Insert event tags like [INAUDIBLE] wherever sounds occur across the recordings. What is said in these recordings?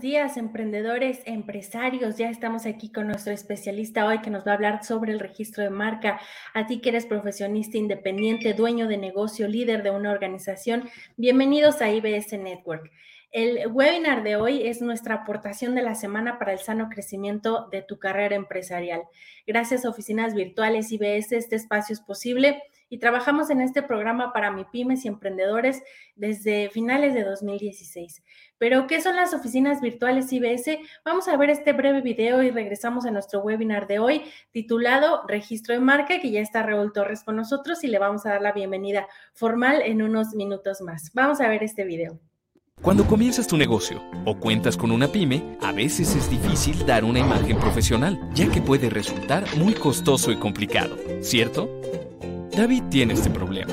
Días, emprendedores, empresarios. Ya estamos aquí con nuestro especialista hoy que nos va a hablar sobre el registro de marca. A ti que eres profesionista independiente, dueño de negocio, líder de una organización, bienvenidos a IBS Network. El webinar de hoy es nuestra aportación de la semana para el sano crecimiento de tu carrera empresarial. Gracias oficinas virtuales IBS, este espacio es posible y trabajamos en este programa para MIPIMES y emprendedores desde finales de 2016. Pero, ¿qué son las oficinas virtuales IBS? Vamos a ver este breve video y regresamos a nuestro webinar de hoy titulado Registro de Marca, que ya está Raúl Torres con nosotros y le vamos a dar la bienvenida formal en unos minutos más. Vamos a ver este video. Cuando comienzas tu negocio o cuentas con una pyme, a veces es difícil dar una imagen profesional, ya que puede resultar muy costoso y complicado, ¿cierto? David tiene este problema.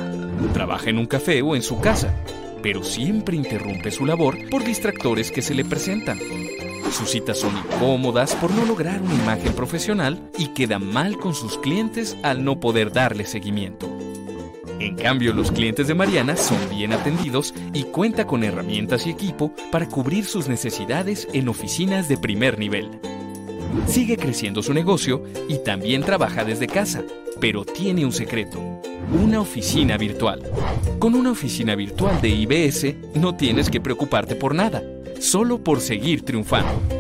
Trabaja en un café o en su casa pero siempre interrumpe su labor por distractores que se le presentan. Sus citas son incómodas por no lograr una imagen profesional y queda mal con sus clientes al no poder darle seguimiento. En cambio, los clientes de Mariana son bien atendidos y cuenta con herramientas y equipo para cubrir sus necesidades en oficinas de primer nivel. Sigue creciendo su negocio y también trabaja desde casa, pero tiene un secreto, una oficina virtual. Con una oficina virtual de IBS no tienes que preocuparte por nada, solo por seguir triunfando.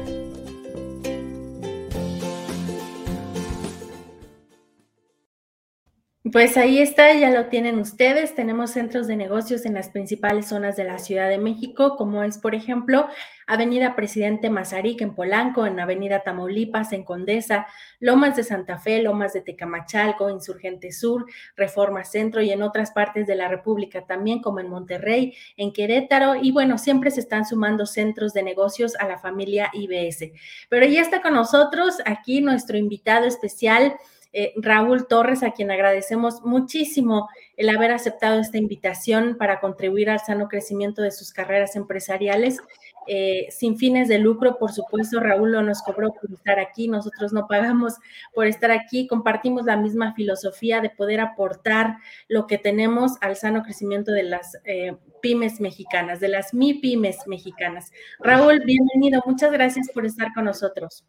Pues ahí está, ya lo tienen ustedes. Tenemos centros de negocios en las principales zonas de la Ciudad de México, como es, por ejemplo, Avenida Presidente Mazarik en Polanco, en Avenida Tamaulipas en Condesa, Lomas de Santa Fe, Lomas de Tecamachalco, Insurgente Sur, Reforma Centro y en otras partes de la República también, como en Monterrey, en Querétaro. Y bueno, siempre se están sumando centros de negocios a la familia IBS. Pero ya está con nosotros aquí nuestro invitado especial. Eh, Raúl Torres, a quien agradecemos muchísimo el haber aceptado esta invitación para contribuir al sano crecimiento de sus carreras empresariales. Eh, sin fines de lucro, por supuesto, Raúl no nos cobró por estar aquí, nosotros no pagamos por estar aquí, compartimos la misma filosofía de poder aportar lo que tenemos al sano crecimiento de las eh, pymes mexicanas, de las mi pymes mexicanas. Raúl, bienvenido, muchas gracias por estar con nosotros.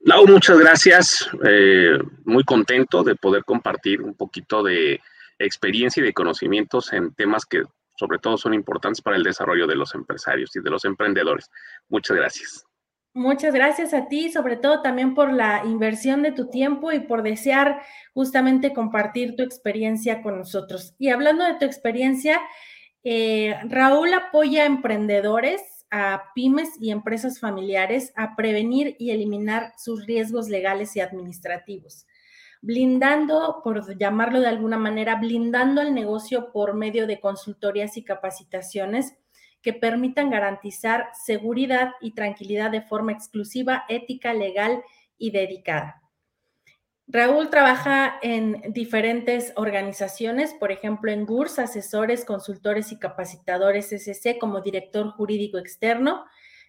Lau, muchas gracias. Eh, muy contento de poder compartir un poquito de experiencia y de conocimientos en temas que sobre todo son importantes para el desarrollo de los empresarios y de los emprendedores. Muchas gracias. Muchas gracias a ti, sobre todo también por la inversión de tu tiempo y por desear justamente compartir tu experiencia con nosotros. Y hablando de tu experiencia, eh, Raúl apoya a emprendedores a pymes y empresas familiares a prevenir y eliminar sus riesgos legales y administrativos, blindando, por llamarlo de alguna manera, blindando el negocio por medio de consultorías y capacitaciones que permitan garantizar seguridad y tranquilidad de forma exclusiva, ética, legal y dedicada. Raúl trabaja en diferentes organizaciones, por ejemplo, en GURS, asesores, consultores y capacitadores SC como director jurídico externo,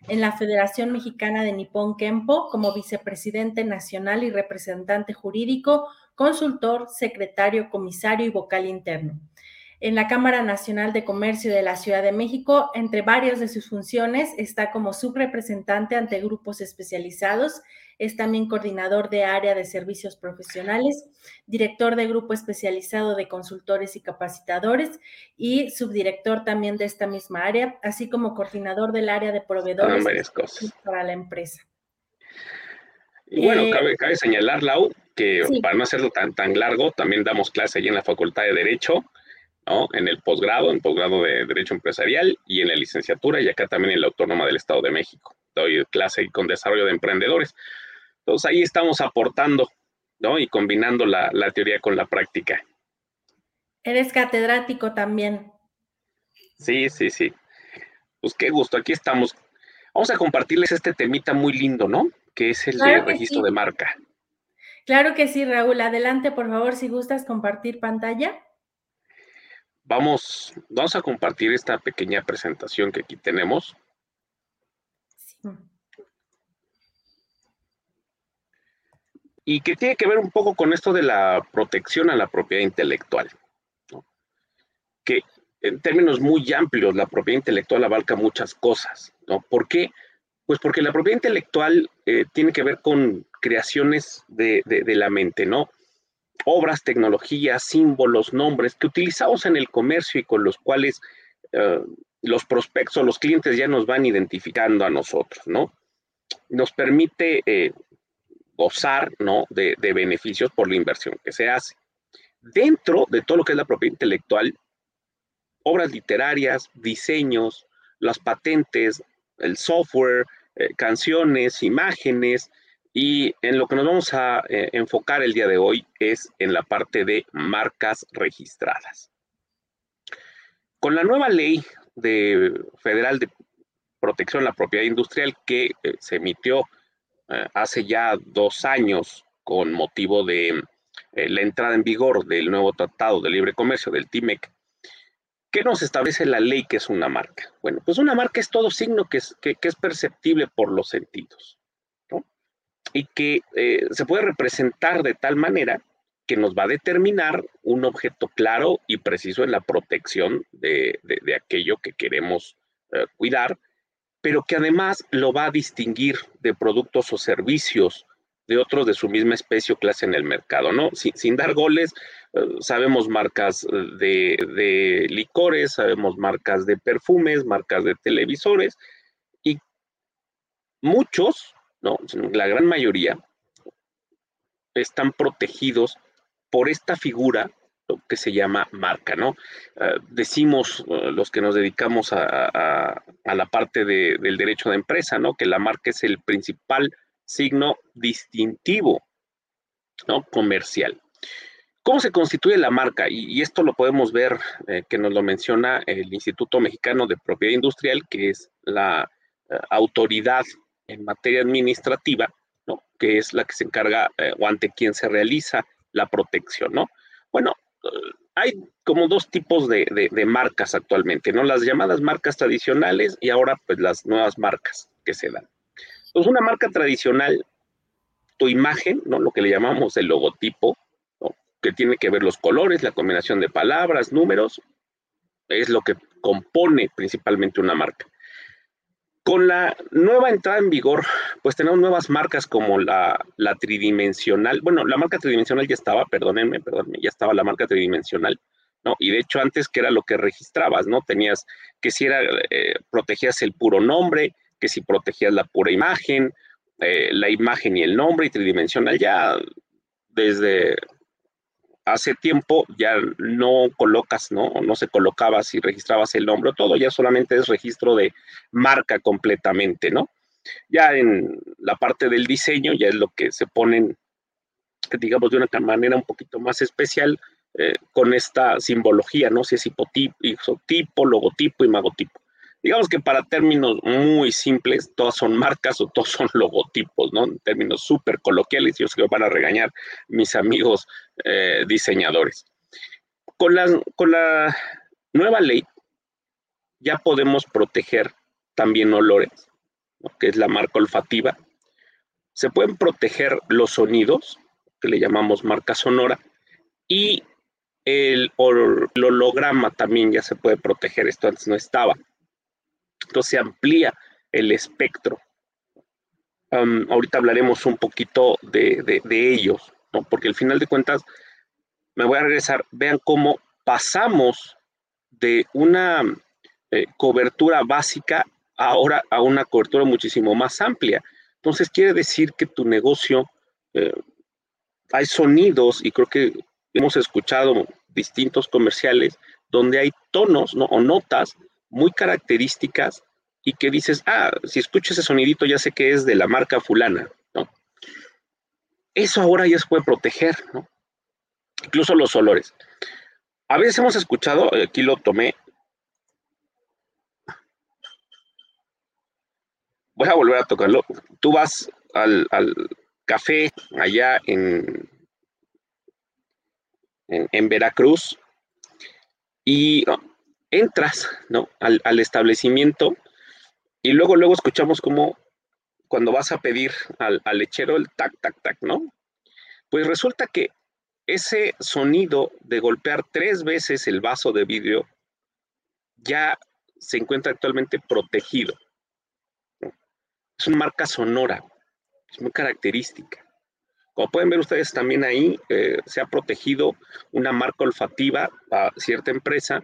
en la Federación Mexicana de Nippon Kempo como vicepresidente nacional y representante jurídico, consultor, secretario, comisario y vocal interno en la Cámara Nacional de Comercio de la Ciudad de México. Entre varias de sus funciones está como subrepresentante ante grupos especializados, es también coordinador de área de servicios profesionales, director de grupo especializado de consultores y capacitadores y subdirector también de esta misma área, así como coordinador del área de proveedores para la empresa. Y bueno, eh, cabe, señalar, Lau, que para no hacerlo tan, tan largo, también damos clase allí en la Facultad de Derecho en el posgrado, en posgrado de Derecho Empresarial y en la licenciatura y acá también en la Autónoma del Estado de México. Doy clase con desarrollo de emprendedores. Entonces ahí estamos aportando, ¿no? Y combinando la, la teoría con la práctica. Eres catedrático también. Sí, sí, sí. Pues qué gusto, aquí estamos. Vamos a compartirles este temita muy lindo, ¿no? Que es el de registro de marca. Claro que sí, Raúl. Adelante, por favor, si gustas compartir pantalla. Vamos, vamos a compartir esta pequeña presentación que aquí tenemos. Y que tiene que ver un poco con esto de la protección a la propiedad intelectual. Que en términos muy amplios, la propiedad intelectual abarca muchas cosas. ¿no? ¿Por qué? Pues porque la propiedad intelectual eh, tiene que ver con creaciones de, la mente, ¿no? Obras, tecnologías, símbolos, nombres que utilizamos en el comercio y con los cuales eh, los prospectos los clientes ya nos van identificando a nosotros, ¿no? Nos permite eh, gozar, ¿no? De, de beneficios por la inversión que se hace. Dentro de todo lo que es la propiedad intelectual, obras literarias, diseños, las patentes, el software, eh, canciones, imágenes, y en lo que nos vamos a eh, enfocar el día de hoy es en la parte de marcas registradas. Con la nueva ley de, federal de protección a la propiedad industrial que eh, se emitió hace ya dos años con motivo de la entrada en vigor del nuevo Tratado de Libre Comercio del TIMEC, ¿Qué nos establece la ley que es una marca? Bueno, pues una marca es todo signo que es, que, es perceptible por los sentidos, ¿no? Y que eh, se puede representar de tal manera que nos va a determinar un objeto claro y preciso en la protección de, aquello que queremos eh, cuidar, pero que además lo va a distinguir de productos o servicios de otros de su misma especie o clase en el mercado, ¿no? Sin, dar goles, eh, sabemos marcas de, de, licores, sabemos marcas de perfumes, marcas de televisores, y muchos, ¿no? La gran mayoría están protegidos por esta figura que se llama marca, ¿no? Eh, decimos eh, los que nos dedicamos a, la parte del derecho de empresa, ¿no? Que la marca es el principal signo distintivo ¿no? comercial. ¿Cómo se constituye la marca? Y, esto lo podemos ver, eh, que nos lo menciona el Instituto Mexicano de Propiedad Industrial, que es la autoridad en materia administrativa, ¿no? que es la que se encarga o ante quien se realiza la protección. ¿no? Bueno, hay como dos tipos de, marcas actualmente, ¿no? Las llamadas marcas tradicionales y ahora pues las nuevas marcas que se dan. Pues una marca tradicional, tu imagen, ¿no? Lo que le llamamos el logotipo, que tiene que ver los colores, la combinación de palabras, números, es lo que compone principalmente una marca. Con la nueva entrada en vigor, pues tenemos nuevas marcas como la, tridimensional. Bueno, la marca tridimensional ya estaba, perdónenme, perdónenme, ya estaba la marca tridimensional. ¿no? Y de hecho antes que era lo que registrabas, ¿no? Tenías que si era, eh, protegías el puro nombre, que si protegías la pura imagen, eh, la imagen y el nombre y tridimensional, ya desde hace tiempo ya no colocas, ¿no? No se colocaba si registrabas el nombre o todo, ya solamente es registro de marca completamente, ¿no? Ya en la parte del diseño ya es lo que se ponen, digamos, de una manera un poquito más especial eh, con esta simbología, ¿no? Si es hipotipo, isotipo, logotipo, imagotipo digamos que para términos muy simples, todas son marcas o todos son logotipos, ¿no? En términos súper coloquiales, yo sé que van a regañar mis amigos eh, diseñadores. Con la, con la nueva ley ya podemos proteger también olores, que es la marca olfativa. Se pueden proteger los sonidos, que le llamamos marca sonora, y el holograma también ya se puede proteger, esto antes no estaba. Se amplía el espectro. ahorita hablaremos un poquito de, ellos, ¿no? porque al final de cuentas, me voy a regresar, vean cómo pasamos de una eh, cobertura básica ahora a una cobertura muchísimo más amplia. Entonces quiere decir que tu negocio, eh, hay sonidos y creo que hemos escuchado distintos comerciales donde hay tonos ¿no? o notas muy características y que dices, ah, si escucho ese sonidito ya sé que es de la marca fulana, ¿no? Eso ahora ya se puede proteger, ¿no? Incluso los olores. A veces hemos escuchado, eh, aquí lo tomé, voy a volver a tocarlo. Tú vas al, café allá en, en, Veracruz y entras ¿no? al, establecimiento y luego, luego escuchamos como cuando vas a pedir al, lechero el tac, tac, tac, ¿no? Pues resulta que ese sonido de golpear tres veces el vaso de vidrio ya se encuentra actualmente protegido. es una marca sonora, es muy característica. Como pueden ver ustedes también ahí, eh, se ha protegido una marca olfativa a cierta empresa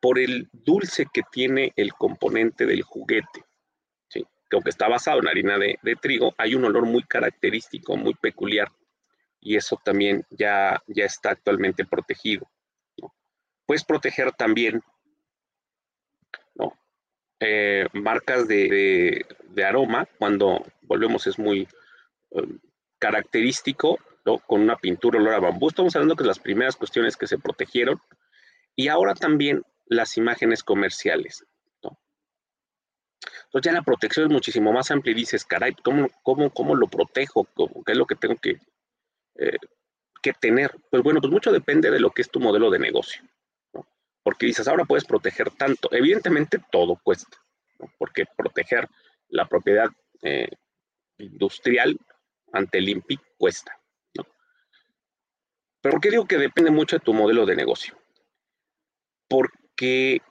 por el dulce que tiene el componente del juguete. Que aunque está basado en harina de, trigo, hay un olor muy característico, muy peculiar. Y eso también ya, ya está actualmente protegido. Puedes proteger también eh, marcas de, aroma, cuando volvemos es muy um, característico, con una pintura olor a bambú. Estamos hablando que las primeras cuestiones que se protegieron y ahora también las imágenes comerciales. Entonces ya la protección es muchísimo más amplia y dices, caray, ¿cómo, cómo, cómo lo protejo? ¿Qué es lo que tengo que, eh, que tener? Pues bueno, pues mucho depende de lo que es tu modelo de negocio porque dices, ahora puedes proteger tanto. Evidentemente todo cuesta, porque proteger la propiedad eh, industrial ante el INPI cuesta. ¿Pero qué digo que depende mucho de tu modelo de negocio? Porque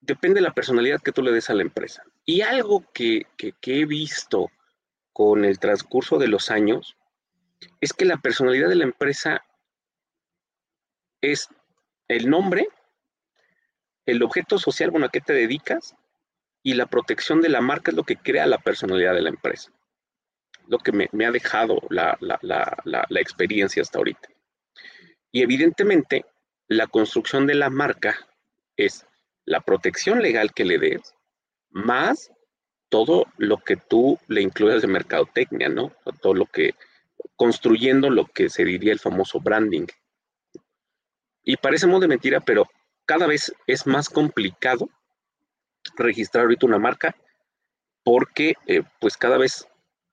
depende de la personalidad que tú le des a la empresa. Y algo que, que he visto con el transcurso de los años es que la personalidad de la empresa es el nombre el objeto social, bueno, a qué te dedicas y la protección de la marca es lo que crea la personalidad de la empresa. Lo que me, ha dejado la, la, experiencia hasta ahorita. Y evidentemente, la construcción de la marca es la protección legal que le des, más todo lo que tú le incluyas de mercadotecnia, ¿no? Todo lo que, construyendo lo que se diría el famoso branding. Y parece muy de mentira, pero cada vez es más complicado registrar ahorita una marca porque eh, pues cada vez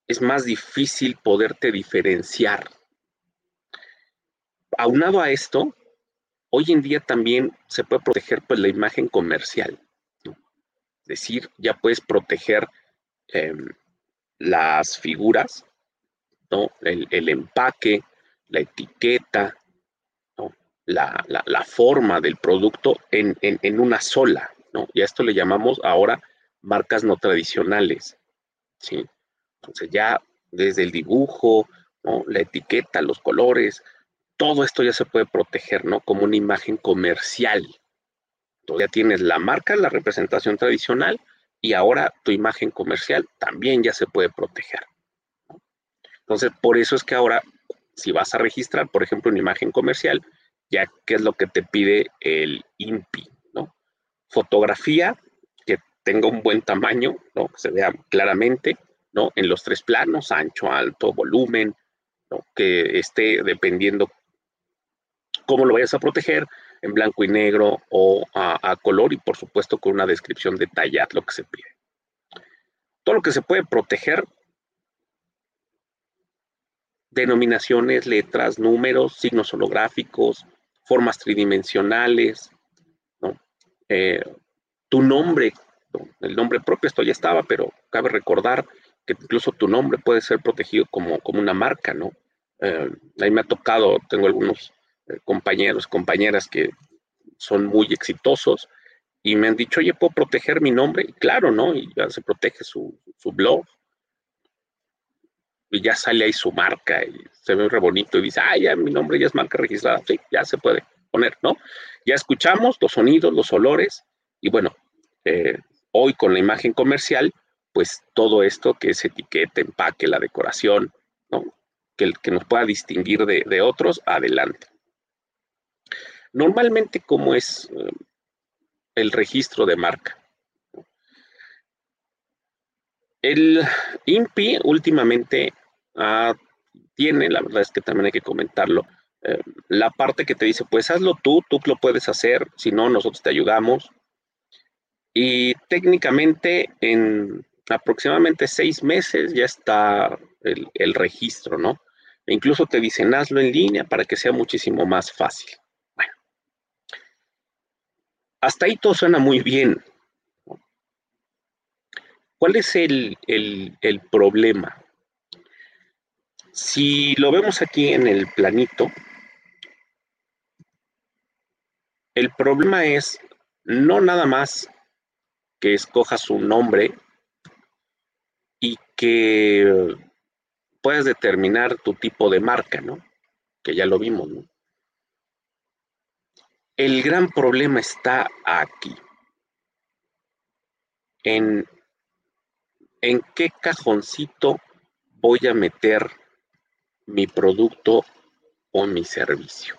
es más difícil poderte diferenciar. Aunado a esto, hoy en día también se puede proteger pues la imagen comercial. Es decir, ya puedes proteger em, las figuras, ¿no? el empaque, la etiqueta, la, forma del producto en, una sola, ¿no? Y a esto le llamamos ahora marcas no tradicionales, ¿sí? Entonces ya desde el dibujo, ¿no? la etiqueta, los colores, todo esto ya se puede proteger, ¿no? Como una imagen comercial. Entonces ya tienes la marca, la representación tradicional y ahora tu imagen comercial también ya se puede proteger. Entonces, por eso es que ahora, si vas a registrar, por ejemplo, una imagen comercial, ya que es lo que te pide el INPI, ¿no? Fotografía que tenga un buen tamaño, ¿no? Que se vea claramente, ¿no? En los tres planos, ancho, alto, volumen, ¿no? Que esté dependiendo cómo lo vayas a proteger, en blanco y negro o a, color y por supuesto con una descripción detallada, lo que se pide. Todo lo que se puede proteger denominaciones, letras, números, signos holográficos, formas tridimensionales, eh, tu nombre, el nombre propio, esto ya estaba, pero cabe recordar que incluso tu nombre puede ser protegido como, como una marca, ¿no? Eh, a mí me ha tocado, tengo algunos compañeros, compañeras que son muy exitosos y me han dicho, oye, ¿puedo proteger mi nombre? Y claro, ¿no? Y ya se protege su, su blog, y ya sale ahí su marca y se ve re bonito y dice, ah, ya mi nombre ya es marca registrada. Sí, ya se puede poner, ¿no? Ya escuchamos los sonidos, los olores y bueno, eh, hoy con la imagen comercial, pues todo esto que es etiqueta, empaque, la decoración, ¿no? Que, que nos pueda distinguir de, otros, adelante. Normalmente, ¿cómo es eh, el registro de marca? El INPI últimamente ah, tiene, la verdad es que también hay que comentarlo, eh, la parte que te dice, pues hazlo tú, tú lo puedes hacer, si no, nosotros te ayudamos. Y técnicamente en aproximadamente seis meses ya está el, registro, ¿no? E incluso te dicen, hazlo en línea para que sea muchísimo más fácil. Hasta ahí todo suena muy bien, ¿Cuál es el, problema? Si lo vemos aquí en el planito, el problema es no nada más que escojas un nombre y que puedes determinar tu tipo de marca, ¿no? Que ya lo vimos, ¿no? El gran problema está aquí. En, qué cajoncito voy a meter mi producto o mi servicio.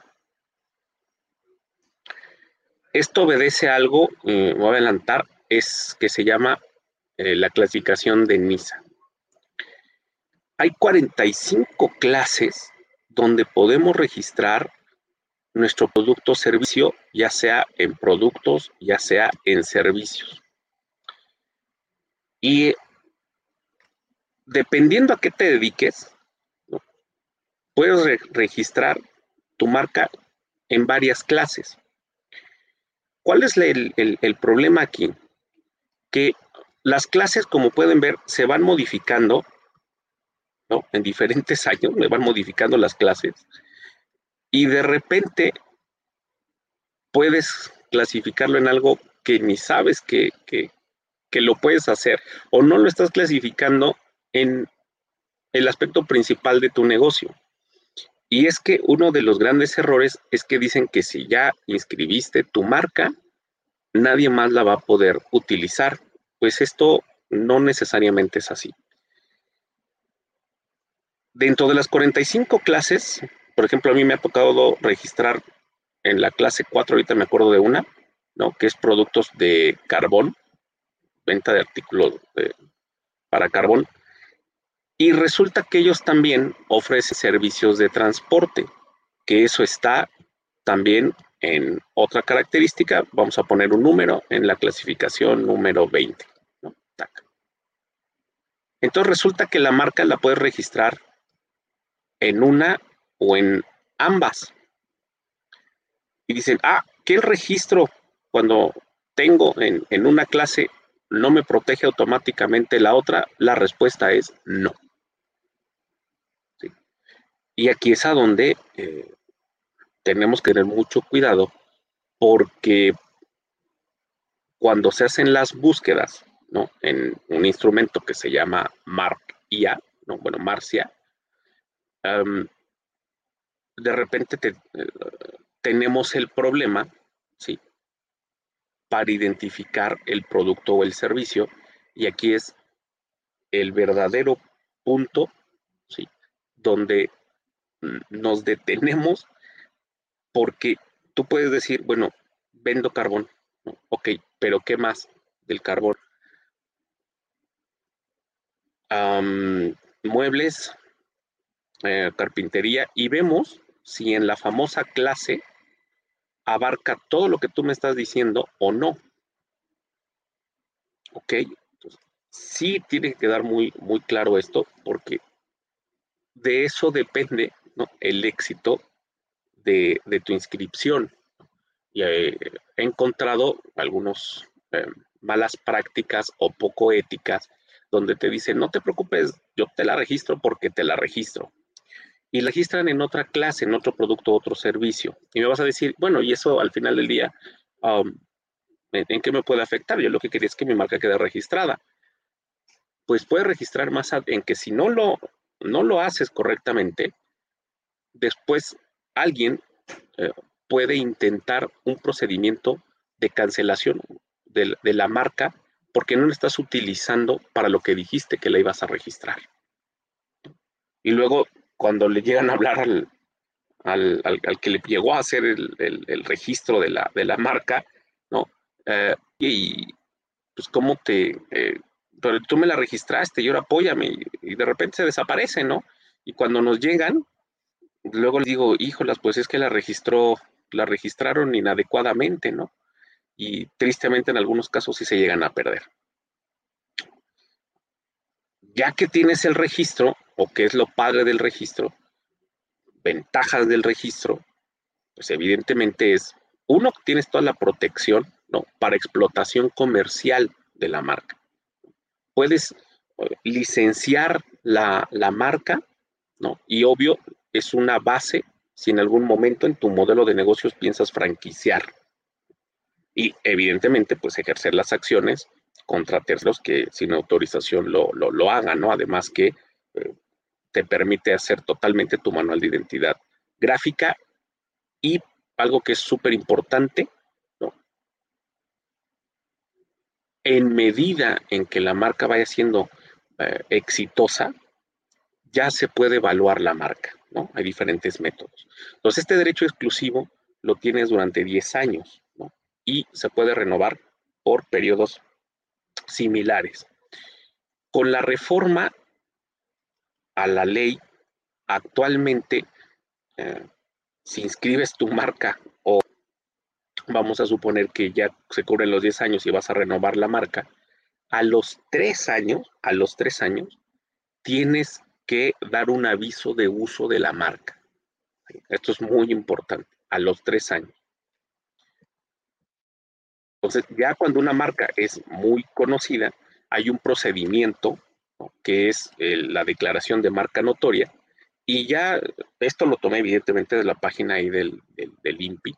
Esto obedece a algo, eh, voy a adelantar, es que se llama eh, la clasificación de NISA. Hay 45 clases donde podemos registrar nuestro producto o servicio, ya sea en productos, ya sea en servicios. Y dependiendo a qué te dediques, puedes registrar tu marca en varias clases. ¿Cuál es el, el problema aquí? Que las clases, como pueden ver, se van modificando, ¿no? En diferentes años me van modificando las clases y de repente puedes clasificarlo en algo que ni sabes que, lo puedes hacer o no lo estás clasificando en el aspecto principal de tu negocio. Y es que uno de los grandes errores es que dicen que si ya inscribiste tu marca, nadie más la va a poder utilizar. Pues esto no necesariamente es así. Dentro de las 45 clases, por ejemplo, a mí me ha tocado registrar en la clase 4, ahorita me acuerdo de una, ¿no? Que es productos de carbón, venta de artículos para carbón. Y resulta que ellos también ofrecen servicios de transporte, que eso está también en otra característica. Vamos a poner un número en la clasificación número 20. Entonces resulta que la marca la puedes registrar en una o en ambas. Y dicen, ah, ¿qué el registro cuando tengo en, una clase no me protege automáticamente la otra? La respuesta es no. Y aquí es a donde eh, tenemos que tener mucho cuidado porque cuando se hacen las búsquedas ¿no? en un instrumento que se llama MARC-IA, ¿no? bueno, Marcia, de repente eh, tenemos el problema, ¿sí? Para identificar el producto o el servicio. Y aquí es el verdadero punto, ¿sí? Donde nos detenemos porque tú puedes decir, bueno, vendo carbón. Ok, pero ¿qué más del carbón? muebles, eh, carpintería, y vemos si en la famosa clase abarca todo lo que tú me estás diciendo o no. ¿Ok? sí tiene que quedar muy, muy claro esto porque de eso depende el éxito de, tu inscripción. Y eh, he encontrado algunas eh, malas prácticas o poco éticas donde te dicen, no te preocupes, yo te la registro porque te la registro y registran en otra clase, en otro producto, otro servicio. Y me vas a decir, bueno, y eso al final del día, um, ¿en, qué me puede afectar? Yo lo que quería es que mi marca quede registrada. Pues puede registrar más en que si no lo, no lo haces correctamente, después alguien eh, puede intentar un procedimiento de cancelación de, de la marca porque no la estás utilizando para lo que dijiste que la ibas a registrar. Y luego cuando le llegan a hablar al, al, que le llegó a hacer el, registro de la, de la, marca, ¿no? Eh, y pues cómo te, eh, pero tú me la registraste y ahora apóyame y, de repente se desaparece, ¿no? Y cuando nos llegan, luego le digo, híjolas, pues es que la registró, la registraron inadecuadamente, ¿no? Y tristemente en algunos casos sí se llegan a perder. Ya que tienes el registro, o qué es lo padre del registro, ventajas del registro, pues evidentemente es, uno, tienes toda la protección ¿no? para explotación comercial de la marca. Puedes eh, licenciar la, la marca, ¿no? Y obvio, es una base si en algún momento en tu modelo de negocios piensas franquiciar. Y evidentemente, pues ejercer las acciones contra terceros que sin autorización lo, lo, hagan, ¿no? Además que eh, te permite hacer totalmente tu manual de identidad gráfica y algo que es súper importante, ¿no? En medida en que la marca vaya siendo eh, exitosa, ya se puede evaluar la marca, ¿no? Hay diferentes métodos. Entonces, este derecho exclusivo lo tienes durante 10 años, ¿no? Y se puede renovar por periodos similares. Con la reforma a la ley, actualmente, eh, si inscribes tu marca o vamos a suponer que ya se cubren los 10 años y vas a renovar la marca, a los 3 años, a los 3 años, tienes que dar un aviso de uso de la marca. Esto es muy importante, a los 3 años. Entonces, ya cuando una marca es muy conocida, hay un procedimiento que es la declaración de marca notoria, y ya esto lo tomé evidentemente de la página ahí del, del, INPI,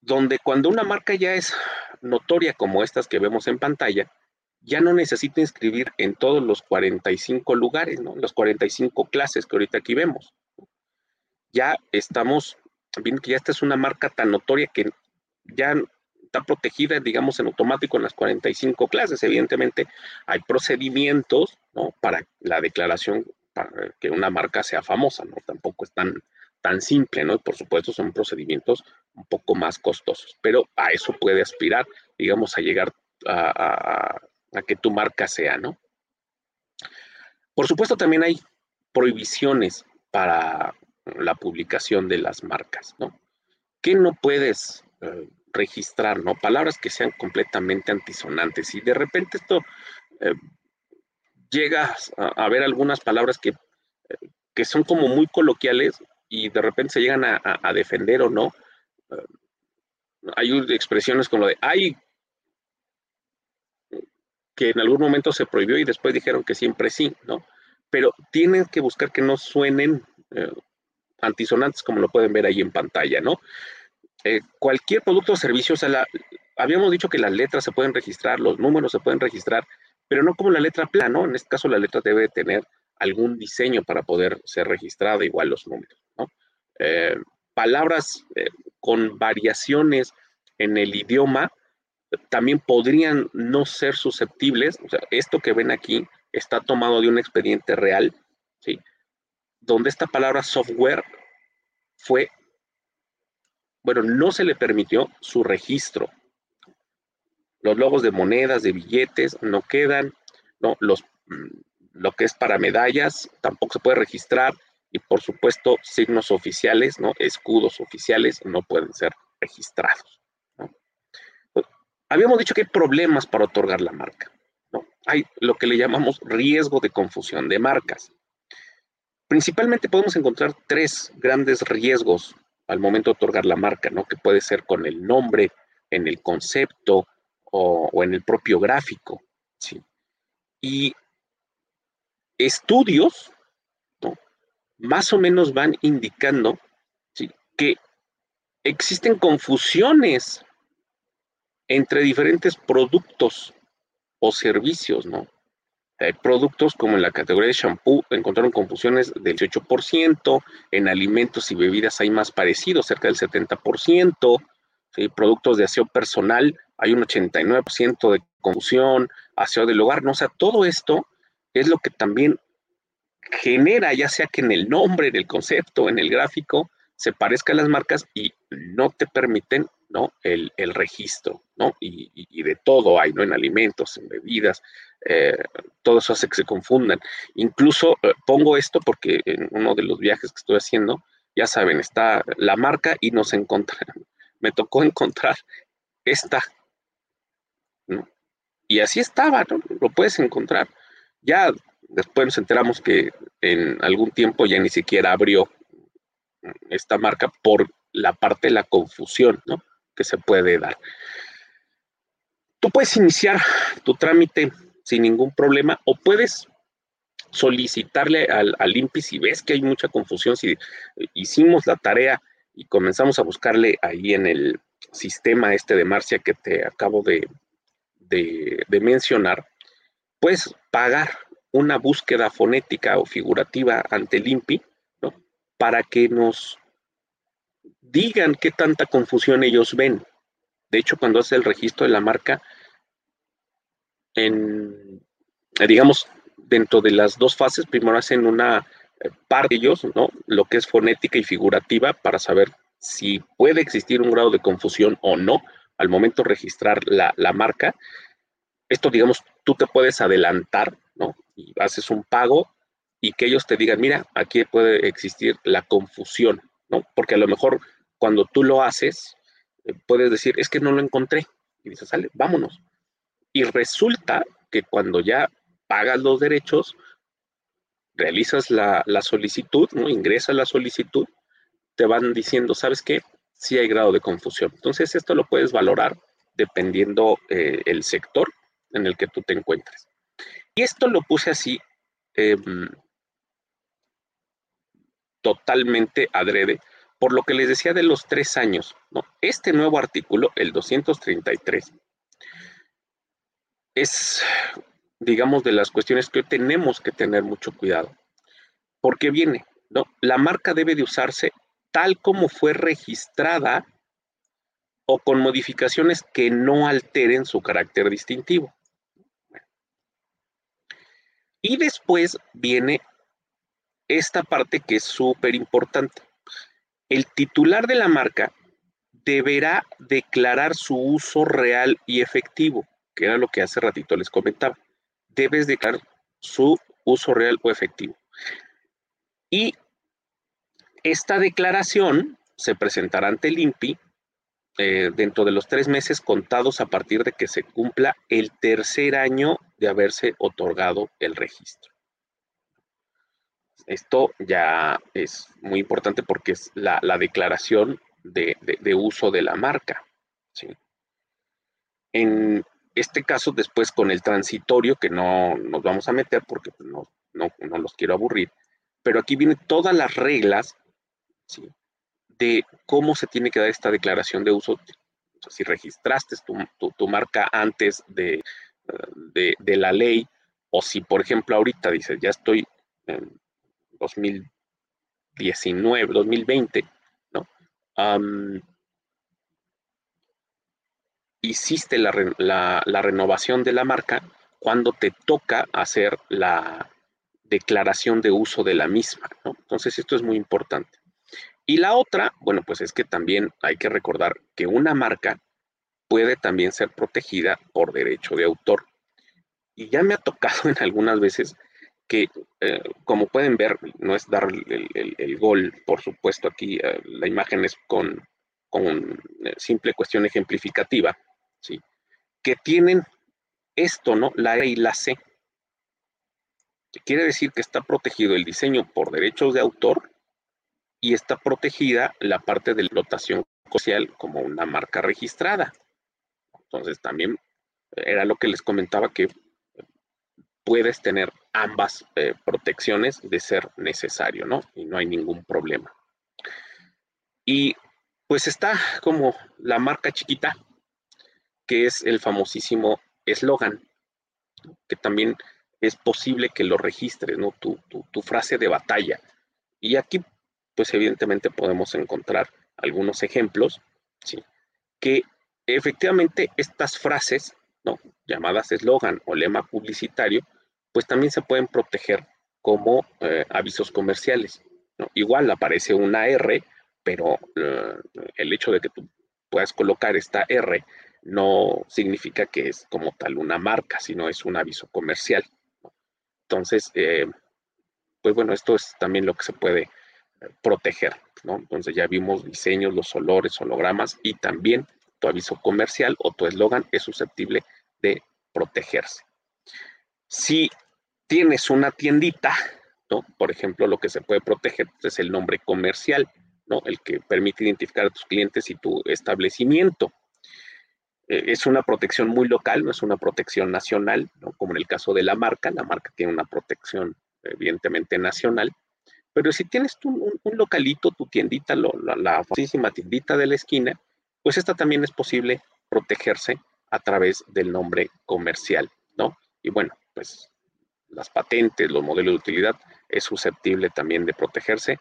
donde cuando una marca ya es notoria como estas que vemos en pantalla, ya no necesita inscribir en todos los 45 lugares, ¿no? Las 45 clases que ahorita aquí vemos. Ya estamos viendo que ya esta es una marca tan notoria que ya está protegida, digamos, en automático en las 45 clases. Evidentemente, hay procedimientos para la declaración para que una marca sea famosa, ¿no? Tampoco es tan, tan simple, ¿no? por supuesto, son procedimientos un poco más costosos, pero a eso puede aspirar, digamos, a llegar a, a que tu marca sea, ¿no? Por supuesto, también hay prohibiciones para la publicación de las marcas, ¿no? ¿Qué no puedes eh, registrar, ¿no? Palabras que sean completamente antisonantes. Y de repente esto eh, llega a, ver algunas palabras que, eh, que, son como muy coloquiales y de repente se llegan a, defender o no. Eh, hay expresiones como lo de, ay, que en algún momento se prohibió y después dijeron que siempre sí, ¿no? Pero tienen que buscar que no suenen antisonantes como lo pueden ver ahí en pantalla, ¿no? Eh, cualquier producto o servicio, o sea, habíamos dicho que las letras se pueden registrar, los números se pueden registrar, pero no como la letra plana, ¿no? En este caso la letra debe tener algún diseño para poder ser registrada, igual los números, ¿no? Eh, palabras eh, con variaciones en el idioma también podrían no ser susceptibles, o sea, esto que ven aquí está tomado de un expediente real, ¿sí? Donde esta palabra software fue bueno, no se le permitió su registro. Los logos de monedas, de billetes, no quedan, no, los, mm, lo que es para medallas tampoco se puede registrar y por supuesto signos oficiales, ¿no? escudos oficiales no pueden ser registrados. Habíamos dicho que hay problemas para otorgar la marca. ¿no? Hay lo que le llamamos riesgo de confusión de marcas. Principalmente podemos encontrar tres grandes riesgos al momento de otorgar la marca, ¿no? Que puede ser con el nombre, en el concepto o, en el propio gráfico, ¿sí? Y estudios, ¿no? Más o menos van indicando, ¿sí? Que existen confusiones entre diferentes productos o servicios, ¿no? Hay productos como en la categoría de shampoo encontraron confusiones del 18%, en alimentos y bebidas hay más parecidos, cerca del 70%, productos de aseo personal hay un 89% de confusión, aseo del hogar, no, o sea, todo esto es lo que también genera, ya sea que en el nombre, en el concepto, en el gráfico, se parezcan las marcas y no te permiten ¿no? El, registro, ¿no? Y, de todo hay, ¿no? En alimentos, en bebidas, eh, todo eso hace que se confundan. Incluso eh, pongo esto porque en uno de los viajes que estoy haciendo, ya saben, está la marca y nos encontramos, [LAUGHS] me tocó encontrar esta. Y así estaba. Lo puedes encontrar. Ya después nos enteramos que en algún tiempo ya ni siquiera abrió esta marca por la parte de la confusión, ¿no? que se puede dar. Tú puedes iniciar tu trámite sin ningún problema o puedes solicitarle al, al si ves que hay mucha confusión, si hicimos la tarea y comenzamos a buscarle ahí en el sistema este de Marcia que te acabo de, de, mencionar, pues pagar una búsqueda fonética o figurativa ante el INPI, ¿no? Para que nos digan qué tanta confusión ellos ven. De hecho, cuando hace el registro de la marca, en, digamos, dentro de las dos fases, primero hacen una eh, parte de ellos, ¿no? Lo que es fonética y figurativa para saber si puede existir un grado de confusión o no al momento registrar la, marca. Esto, digamos, tú te puedes adelantar, ¿no? Y haces un pago y que ellos te digan, mira, aquí puede existir la confusión, ¿no? Porque a lo mejor cuando tú lo haces, eh, puedes decir, es que no lo encontré. Y dices, sale, vámonos. Y resulta que cuando ya pagas los derechos, realizas la, solicitud, ¿no? Ingresas la solicitud, te van diciendo, ¿sabes qué? Sí hay grado de confusión. Entonces, esto lo puedes valorar dependiendo eh, el sector en el que tú te encuentres. Y esto lo puse así em, totalmente adrede, por lo que les decía de los tres años. ¿no? Este nuevo artículo, el 233, es, digamos, de las cuestiones que tenemos que tener mucho cuidado. Porque viene, ¿no? La marca debe de usarse tal como fue registrada o con modificaciones que no alteren su carácter distintivo. Y después viene esta parte que es súper importante. El titular de la marca deberá declarar su uso real y efectivo, que era lo que hace ratito les comentaba. Debes declarar su uso real o efectivo. Y esta declaración se presentará ante el INPI eh, dentro de los tres meses contados a partir de que se cumpla el tercer año de haberse otorgado el registro. Esto ya es muy importante porque es la, declaración de, uso de la marca. En este caso, después con el transitorio, que no nos vamos a meter porque no, no, no los quiero aburrir, pero aquí vienen todas las reglas de cómo se tiene que dar esta declaración de uso. si registraste tu, marca antes de, de, la ley, o si, por ejemplo, ahorita dices, ya estoy en 2019, 2020, ¿no? Hiciste la, la, renovación de la marca cuando te toca hacer la declaración de uso de la misma. Entonces, esto es muy importante. Y la otra, bueno, pues es que también hay que recordar que una marca puede también ser protegida por derecho de autor. Y ya me ha tocado [LAUGHS] en algunas veces que, eh, como pueden ver, no es dar el, gol, por supuesto, aquí eh, la imagen es con, con eh, simple cuestión ejemplificativa, ¿sí? que tienen esto, ¿no? La E y la C. Que quiere decir que está protegido el diseño por derechos de autor y está protegida la parte de explotación social como una marca registrada. Entonces también era lo que les comentaba que puedes tener ambas eh, protecciones de ser necesario, ¿no? Y no hay ningún problema. Y pues está como la marca chiquita, que es el famosísimo eslogan, que también es posible que lo registres, ¿no? Tu, tu, frase de batalla. Y aquí pues evidentemente podemos encontrar algunos ejemplos, ¿sí? que efectivamente estas frases, ¿no? llamadas eslogan o lema publicitario, pues también se pueden proteger como eh, avisos comerciales. ¿no? Igual aparece una R, pero eh, el hecho de que tú puedas colocar esta R no significa que es como tal una marca, sino es un aviso comercial. Entonces, eh, pues bueno, esto es también lo que se puede proteger, ¿no? Entonces ya vimos diseños, los olores, hologramas y también tu aviso comercial o tu eslogan es susceptible de protegerse. Si tienes una tiendita. Por ejemplo, lo que se puede proteger es el nombre comercial, ¿no? El que permite identificar a tus clientes y tu establecimiento. Eh, es una protección muy local, no es una protección nacional, ¿no? Como en el caso de la marca, la marca tiene una protección evidentemente nacional, pero si tienes un, localito, tu tiendita, la, la famosísima tiendita de la esquina, pues esta también es posible protegerse a través del nombre comercial, ¿no? Y bueno, pues las patentes, los modelos de utilidad, es susceptible también de protegerse,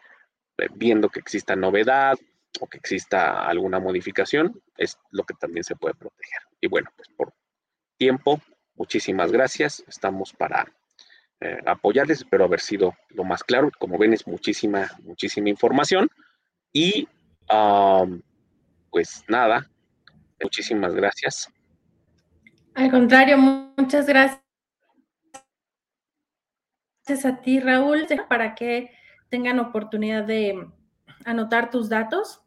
eh, viendo que exista novedad o que exista alguna modificación, es lo que también se puede proteger. Y bueno, pues por tiempo, muchísimas gracias, estamos para eh, apoyarles, espero haber sido lo más claro, como ven es muchísima, muchísima información. Y pues nada, muchísimas gracias. Al contrario, muchas gracias Gracias a ti, Raúl, para que tengan oportunidad de anotar tus datos,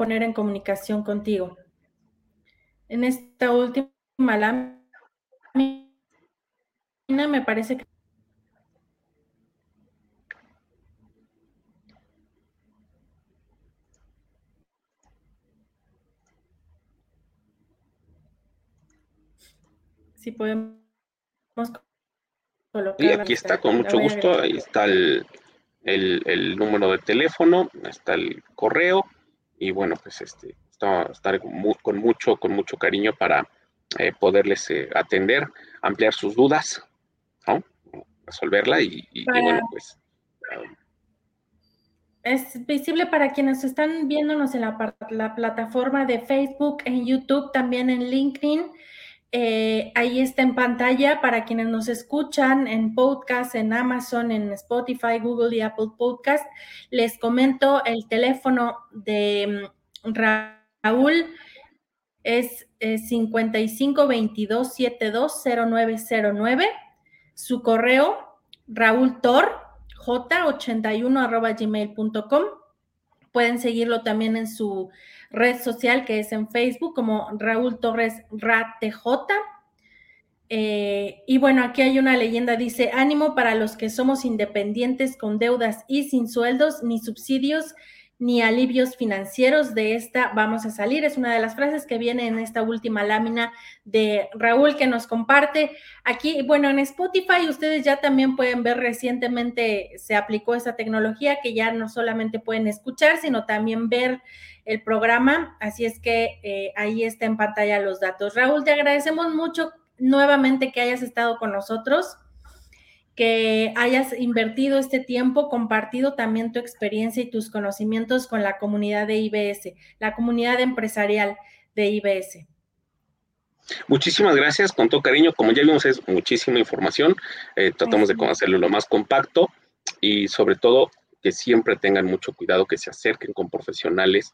poner en comunicación contigo. En esta última lámina me parece que si podemos y aquí está, con mucho gusto. Ahí está el, número de teléfono, está el correo. Y bueno, pues este, estar con mucho, con mucho cariño para eh, poderles eh, atender, ampliar sus dudas, resolverla y, bueno, pues. Um, es visible para quienes están viéndonos en la, la plataforma de Facebook, en YouTube, también en LinkedIn. Eh, ahí está en pantalla para quienes nos escuchan en podcast, en Amazon, en Spotify, Google y Apple Podcast. Les comento el teléfono de mm, Raúl es 55 22 72 0909. Su correo, Raúl Tor, j81 arroba gmail.com. Pueden seguirlo también en su red social que es en Facebook como Raúl Torres RATJ. Eh, y bueno, aquí hay una leyenda, dice, ánimo para los que somos independientes con deudas y sin sueldos ni subsidios ni alivios financieros. De esta vamos a salir. Es una de las frases que viene en esta última lámina de Raúl que nos comparte. Aquí, bueno, en Spotify ustedes ya también pueden ver recientemente se aplicó esa tecnología que ya no solamente pueden escuchar, sino también ver el programa. Así es que eh, ahí está en pantalla los datos. Raúl, te agradecemos mucho nuevamente que hayas estado con nosotros, que hayas invertido este tiempo, compartido también tu experiencia y tus conocimientos con la comunidad de IBS, la comunidad empresarial de IBS. Muchísimas gracias, con todo cariño. Como ya vimos, es muchísima información. Eh, tratamos de hacerlo lo más compacto y sobre todo que siempre tengan mucho cuidado, que se acerquen con profesionales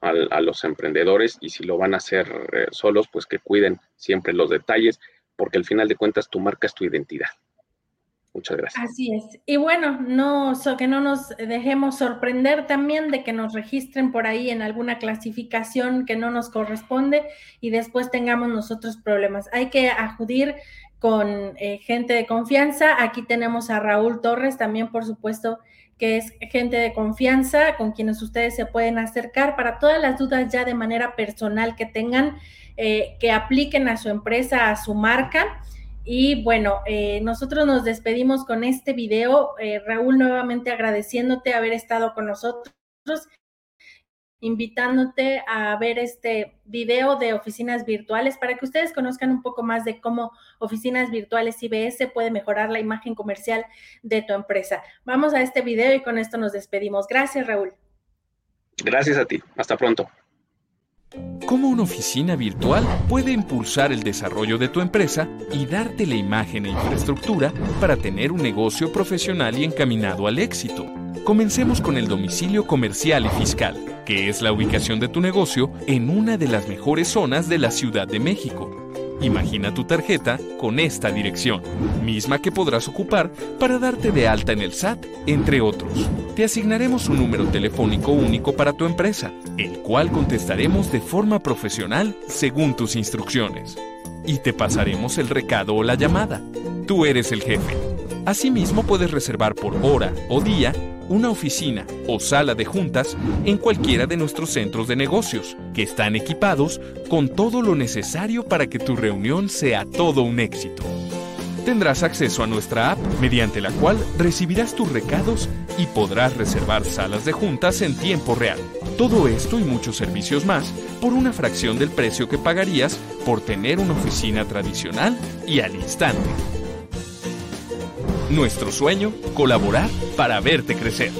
a, los emprendedores y si lo van a hacer eh, solos, pues que cuiden siempre los detalles, porque al final de cuentas tu marca es tu identidad. Muchas gracias. Así es. Y bueno, no, que no nos dejemos sorprender también de que nos registren por ahí en alguna clasificación que no nos corresponde y después tengamos nosotros problemas. Hay que acudir con eh, gente de confianza. Aquí tenemos a Raúl Torres, también por supuesto que es gente de confianza con quienes ustedes se pueden acercar para todas las dudas ya de manera personal que tengan, eh, que apliquen a su empresa, a su marca. Y bueno, eh, nosotros nos despedimos con este video. Eh, Raúl, nuevamente agradeciéndote haber estado con nosotros invitándote a ver este video de oficinas virtuales para que ustedes conozcan un poco más de cómo oficinas virtuales IBS puede mejorar la imagen comercial de tu empresa. Vamos a este video y con esto nos despedimos. Gracias, Raúl. Gracias a ti. Hasta pronto. ¿Cómo una oficina virtual puede impulsar el desarrollo de tu empresa y darte la imagen e infraestructura para tener un negocio profesional y encaminado al éxito? Comencemos con el domicilio comercial y fiscal, que es la ubicación de tu negocio en una de las mejores zonas de la Ciudad de México. Imagina tu tarjeta con esta dirección, misma que podrás ocupar para darte de alta en el SAT, entre otros. Te asignaremos un número telefónico único para tu empresa, el cual contestaremos de forma profesional según tus instrucciones. Y te pasaremos el recado o la llamada. Tú eres el jefe. Asimismo puedes reservar por hora o día una oficina o sala de juntas en cualquiera de nuestros centros de negocios, que están equipados con todo lo necesario para que tu reunión sea todo un éxito. tendrás acceso a nuestra app, mediante la cual recibirás tus recados y podrás reservar salas de juntas en tiempo real. Todo esto y muchos servicios más por una fracción del precio que pagarías por tener una oficina tradicional y al instante. Nuestro sueño, colaborar para verte crecer.